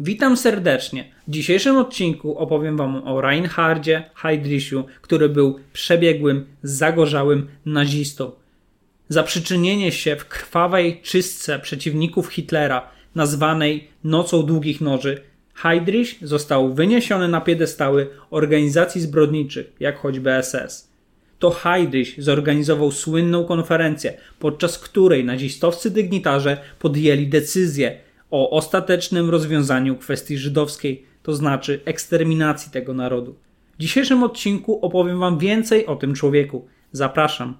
Witam serdecznie. W dzisiejszym odcinku opowiem Wam o Reinhardzie Heydrichu, który był przebiegłym, zagorzałym nazistą. Za przyczynienie się w krwawej czystce przeciwników Hitlera, nazwanej Nocą Długich Noży, Heydrich został wyniesiony na piedestały organizacji zbrodniczych, jak choćby SS. To Heydrich zorganizował słynną konferencję, podczas której nazistowscy dygnitarze podjęli decyzję, o ostatecznym rozwiązaniu kwestii żydowskiej, to znaczy eksterminacji tego narodu. W dzisiejszym odcinku opowiem Wam więcej o tym człowieku. Zapraszam.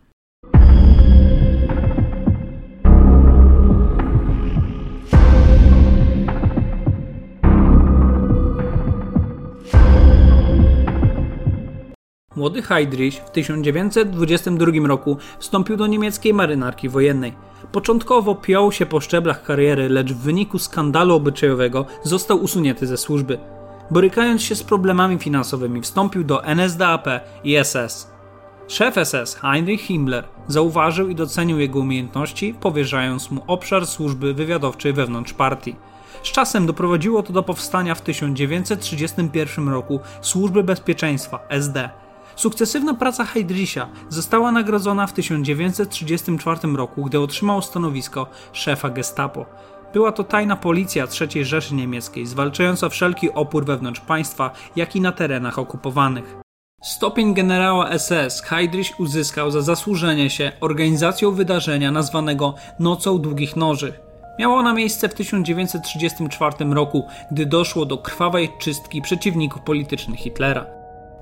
Młody Heydrich w 1922 roku wstąpił do niemieckiej marynarki wojennej. Początkowo piął się po szczeblach kariery, lecz w wyniku skandalu obyczajowego został usunięty ze służby. Borykając się z problemami finansowymi, wstąpił do NSDAP i SS. Szef SS Heinrich Himmler zauważył i docenił jego umiejętności, powierzając mu obszar służby wywiadowczej wewnątrz partii. Z czasem doprowadziło to do powstania w 1931 roku Służby Bezpieczeństwa SD Sukcesywna praca Heydricha została nagrodzona w 1934 roku, gdy otrzymał stanowisko szefa Gestapo. Była to tajna policja III Rzeszy Niemieckiej, zwalczająca wszelki opór wewnątrz państwa, jak i na terenach okupowanych. Stopień generała SS Heydrich uzyskał za zasłużenie się organizacją wydarzenia nazwanego Nocą Długich Noży. Miało ona miejsce w 1934 roku, gdy doszło do krwawej czystki przeciwników politycznych Hitlera.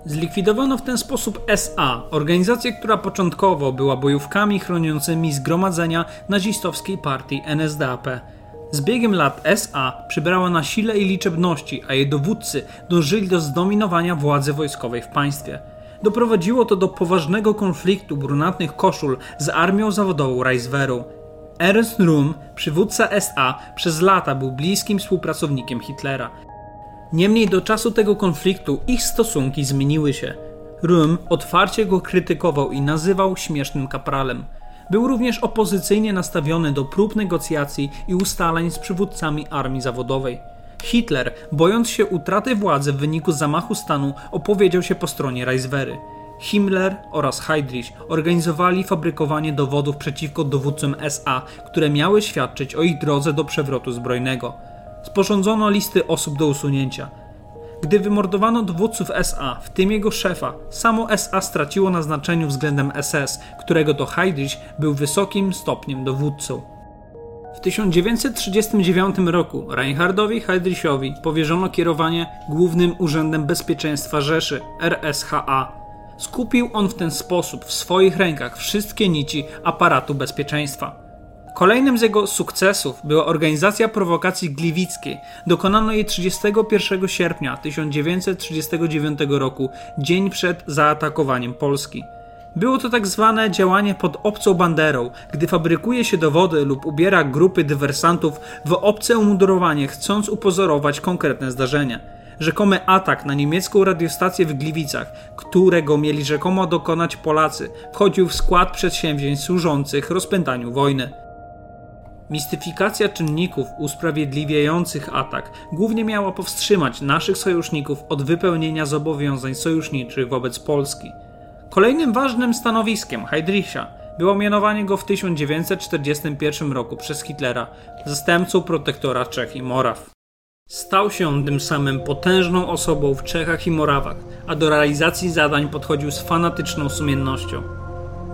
Zlikwidowano w ten sposób SA, organizację, która początkowo była bojówkami chroniącymi zgromadzenia nazistowskiej partii NSDAP. Z biegiem lat SA przybrała na sile i liczebności, a jej dowódcy dążyli do zdominowania władzy wojskowej w państwie. Doprowadziło to do poważnego konfliktu brunatnych koszul z armią zawodową Reichswehru. Ernst Röhm, przywódca SA, przez lata był bliskim współpracownikiem Hitlera. Niemniej do czasu tego konfliktu ich stosunki zmieniły się. Röhm otwarcie go krytykował i nazywał śmiesznym kapralem. Był również opozycyjnie nastawiony do prób negocjacji i ustaleń z przywódcami armii zawodowej. Hitler, bojąc się utraty władzy w wyniku zamachu stanu, opowiedział się po stronie Reichswehry. Himmler oraz Heydrich organizowali fabrykowanie dowodów przeciwko dowódcom SA, które miały świadczyć o ich drodze do przewrotu zbrojnego sporządzono listy osób do usunięcia. Gdy wymordowano dowódców SA, w tym jego szefa, samo SA straciło na znaczeniu względem SS, którego to Heydrich był wysokim stopniem dowódcą. W 1939 roku Reinhardowi Heydrichowi powierzono kierowanie Głównym Urzędem Bezpieczeństwa Rzeszy RSHA. Skupił on w ten sposób w swoich rękach wszystkie nici aparatu bezpieczeństwa. Kolejnym z jego sukcesów była organizacja prowokacji gliwickiej. Dokonano jej 31 sierpnia 1939 roku, dzień przed zaatakowaniem Polski. Było to tak zwane działanie pod obcą banderą, gdy fabrykuje się dowody lub ubiera grupy dywersantów w obce umundurowanie, chcąc upozorować konkretne zdarzenia. Rzekomy atak na niemiecką radiostację w Gliwicach, którego mieli rzekomo dokonać Polacy, wchodził w skład przedsięwzięć służących rozpętaniu wojny. Mistyfikacja czynników usprawiedliwiających atak głównie miała powstrzymać naszych sojuszników od wypełnienia zobowiązań sojuszniczych wobec Polski. Kolejnym ważnym stanowiskiem Heydricha było mianowanie go w 1941 roku przez Hitlera zastępcą protektora Czech i Moraw. Stał się tym samym potężną osobą w Czechach i Morawach, a do realizacji zadań podchodził z fanatyczną sumiennością.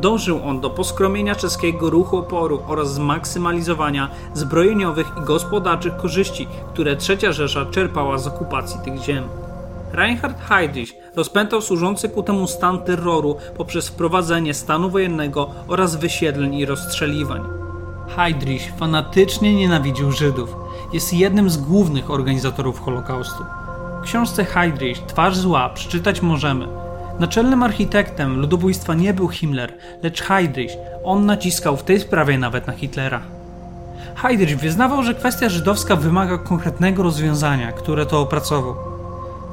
Dążył on do poskromienia czeskiego ruchu oporu oraz zmaksymalizowania zbrojeniowych i gospodarczych korzyści, które III Rzesza czerpała z okupacji tych ziem. Reinhard Heydrich rozpętał służący ku temu stan terroru poprzez wprowadzenie stanu wojennego oraz wysiedleń i rozstrzeliwań. Heydrich fanatycznie nienawidził Żydów. Jest jednym z głównych organizatorów Holokaustu. W książce Heydrich Twarz zła przeczytać możemy – Naczelnym architektem ludobójstwa nie był Himmler, lecz Heydrich. On naciskał w tej sprawie nawet na Hitlera. Heydrich wyznawał, że kwestia żydowska wymaga konkretnego rozwiązania, które to opracował.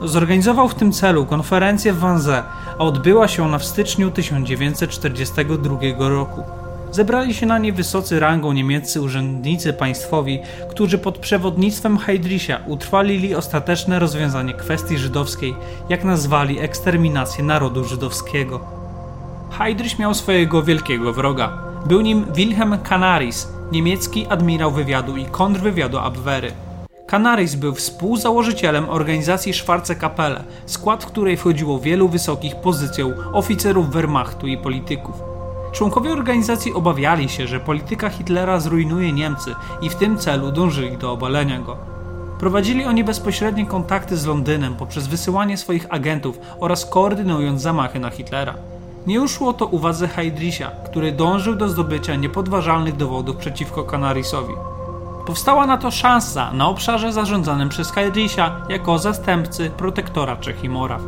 Zorganizował w tym celu konferencję w Wannsee, a odbyła się ona w styczniu 1942 roku. Zebrali się na niej wysocy rangą niemieccy urzędnicy państwowi, którzy pod przewodnictwem Heydricha utrwalili ostateczne rozwiązanie kwestii żydowskiej, jak nazwali eksterminację narodu żydowskiego. Heydrich miał swojego wielkiego wroga. Był nim Wilhelm Canaris, niemiecki admirał wywiadu i kontrwywiadu Abwehry. Canaris był współzałożycielem organizacji Schwarze Kapelle, skład której wchodziło wielu wysokich pozycją oficerów Wehrmachtu i polityków. Członkowie organizacji obawiali się, że polityka Hitlera zrujnuje Niemcy i w tym celu dążyli do obalenia go. Prowadzili oni bezpośrednie kontakty z Londynem poprzez wysyłanie swoich agentów oraz koordynując zamachy na Hitlera. Nie uszło to uwadze Heydricha, który dążył do zdobycia niepodważalnych dowodów przeciwko Canarisowi. Powstała na to szansa na obszarze zarządzanym przez Heydricha jako zastępcy protektora Czech i Moraw.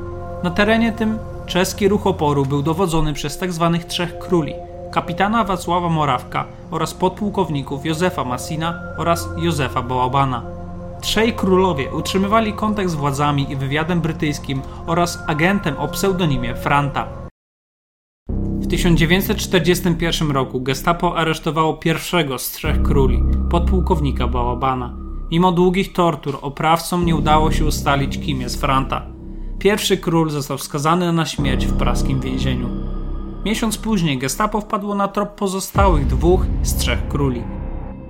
Na terenie tym czeski ruch oporu był dowodzony przez tzw. Tak trzech króli kapitana Wacława Morawka oraz podpułkowników Józefa Massina oraz Józefa Bałabana. Trzej królowie utrzymywali kontakt z władzami i wywiadem brytyjskim oraz agentem o pseudonimie Franta. W 1941 roku gestapo aresztowało pierwszego z trzech króli, podpułkownika Bałabana. Mimo długich tortur oprawcom nie udało się ustalić kim jest Franta. Pierwszy król został skazany na śmierć w praskim więzieniu. Miesiąc później gestapo wpadło na trop pozostałych dwóch z trzech króli.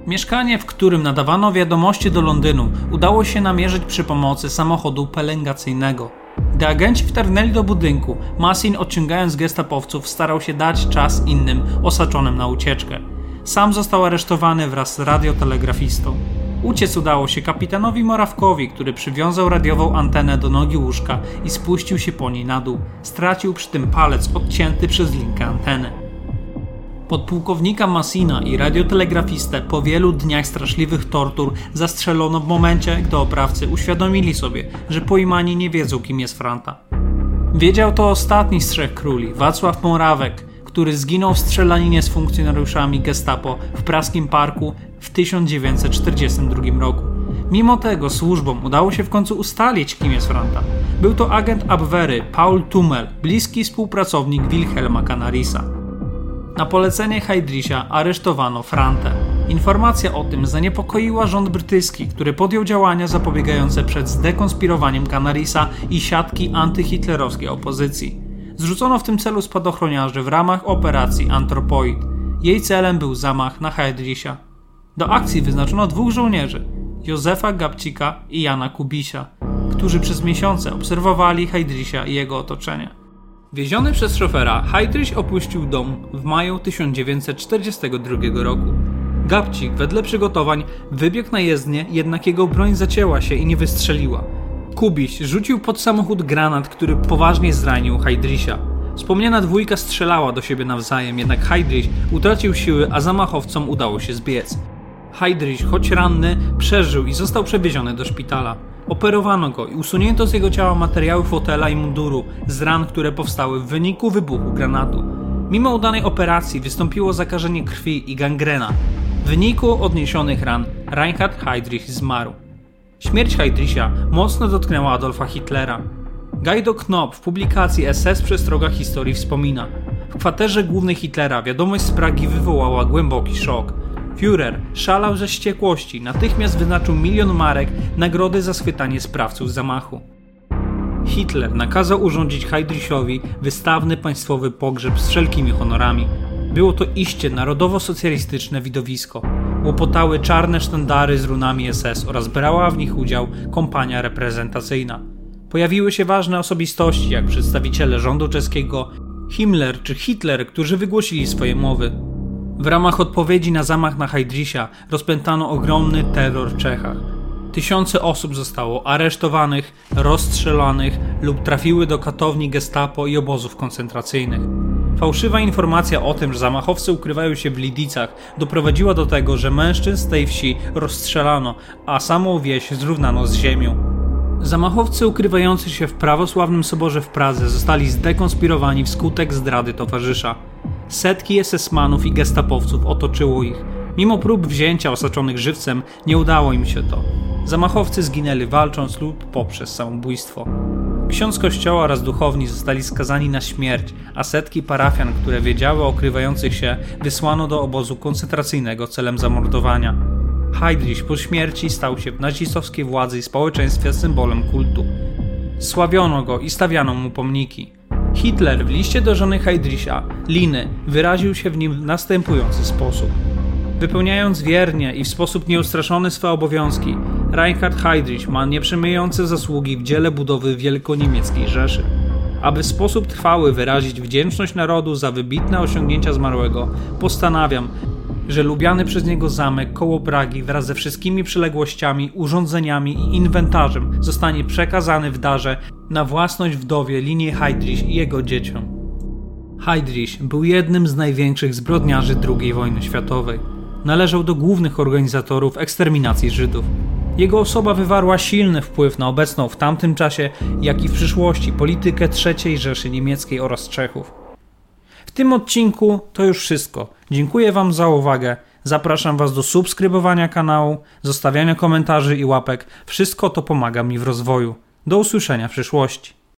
Mieszkanie, w którym nadawano wiadomości do Londynu, udało się namierzyć przy pomocy samochodu pelengacyjnego. Gdy agenci wtargnęli do budynku, Massin odciągając gestapowców starał się dać czas innym osaczonym na ucieczkę. Sam został aresztowany wraz z radiotelegrafistą. Uciec udało się kapitanowi Morawkowi, który przywiązał radiową antenę do nogi łóżka i spuścił się po niej na dół. Stracił przy tym palec odcięty przez linkę anteny. Podpułkownika Massina i radiotelegrafistę po wielu dniach straszliwych tortur zastrzelono w momencie, gdy oprawcy uświadomili sobie, że pojmani nie wiedzą kim jest Franta. Wiedział to ostatni z trzech króli, Wacław Morawek, który zginął w strzelaninie z funkcjonariuszami Gestapo w praskim parku w 1942 roku. Mimo tego służbom udało się w końcu ustalić, kim jest Franta. Był to agent Abwehry Paul Tummel, bliski współpracownik Wilhelma Canarisa. Na polecenie Heydricha aresztowano Frantę. Informacja o tym zaniepokoiła rząd brytyjski, który podjął działania zapobiegające przed zdekonspirowaniem Canarisa i siatki antyhitlerowskiej opozycji. Zrzucono w tym celu spadochroniarzy w ramach operacji Anthropoid. Jej celem był zamach na Heydricha. Do akcji wyznaczono dwóch żołnierzy, Józefa Gabcika i Jana Kubisia, którzy przez miesiące obserwowali Heydricha i jego otoczenie. Wieziony przez szofera, Heydrich opuścił dom w maju 1942 roku. Gabcik, wedle przygotowań, wybiegł na jezdnię, jednak jego broń zacięła się i nie wystrzeliła. Kubiś rzucił pod samochód granat, który poważnie zranił Heydricha. Wspomniana dwójka strzelała do siebie nawzajem, jednak Heydrich utracił siły, a zamachowcom udało się zbiec. Heydrich, choć ranny, przeżył i został przewieziony do szpitala. Operowano go i usunięto z jego ciała materiały fotela i munduru z ran, które powstały w wyniku wybuchu granatu. Mimo udanej operacji wystąpiło zakażenie krwi i gangrena. W wyniku odniesionych ran Reinhard Heydrich zmarł. Śmierć Heydricha mocno dotknęła Adolfa Hitlera. Guido Knopp w publikacji SS Przestroga Historii wspomina W kwaterze głównej Hitlera wiadomość z Pragi wywołała głęboki szok. Führer szalał ze wściekłości, natychmiast wyznaczył milion marek nagrody za schwytanie sprawców zamachu. Hitler nakazał urządzić Heydrichowi wystawny państwowy pogrzeb z wszelkimi honorami. Było to iście narodowo-socjalistyczne widowisko. Łopotały czarne sztandary z runami SS oraz brała w nich udział kompania reprezentacyjna. Pojawiły się ważne osobistości, jak przedstawiciele rządu czeskiego, Himmler czy Hitler, którzy wygłosili swoje mowy. W ramach odpowiedzi na zamach na Heydricha rozpętano ogromny terror w Czechach. Tysiące osób zostało aresztowanych, rozstrzelanych lub trafiły do katowni gestapo i obozów koncentracyjnych. Fałszywa informacja o tym, że zamachowcy ukrywają się w Lidicach, doprowadziła do tego, że mężczyzn z tej wsi rozstrzelano, a samą wieś zrównano z ziemią. Zamachowcy ukrywający się w prawosławnym soborze w Pradze zostali zdekonspirowani wskutek zdrady towarzysza. Setki SS-manów i gestapowców otoczyło ich. Mimo prób wzięcia osaczonych żywcem, nie udało im się to. Zamachowcy zginęli walcząc lub poprzez samobójstwo. Ksiądz kościoła oraz duchowni zostali skazani na śmierć, a setki parafian, które wiedziały o okrywających się, wysłano do obozu koncentracyjnego celem zamordowania. Heydrich po śmierci stał się w nazistowskiej władzy i społeczeństwie symbolem kultu. Sławiono go i stawiano mu pomniki. Hitler w liście do żony Heydricha, Liny, wyraził się w nim w następujący sposób. Wypełniając wiernie i w sposób nieustraszony swe obowiązki, Reinhard Heydrich ma nieprzemijające zasługi w dziele budowy wielkoniemieckiej Rzeszy. Aby w sposób trwały wyrazić wdzięczność narodu za wybitne osiągnięcia zmarłego, postanawiam, że lubiany przez niego zamek koło Pragi wraz ze wszystkimi przyległościami, urządzeniami i inwentarzem zostanie przekazany w darze na własność wdowie linii Heydrich i jego dzieciom. Heydrich był jednym z największych zbrodniarzy II wojny światowej. Należał do głównych organizatorów eksterminacji Żydów. Jego osoba wywarła silny wpływ na obecną w tamtym czasie, jak i w przyszłości politykę III Rzeszy Niemieckiej oraz Czechów. W tym odcinku to już wszystko. Dziękuję Wam za uwagę. Zapraszam Was do subskrybowania kanału, zostawiania komentarzy i łapek. Wszystko to pomaga mi w rozwoju. Do usłyszenia w przyszłości.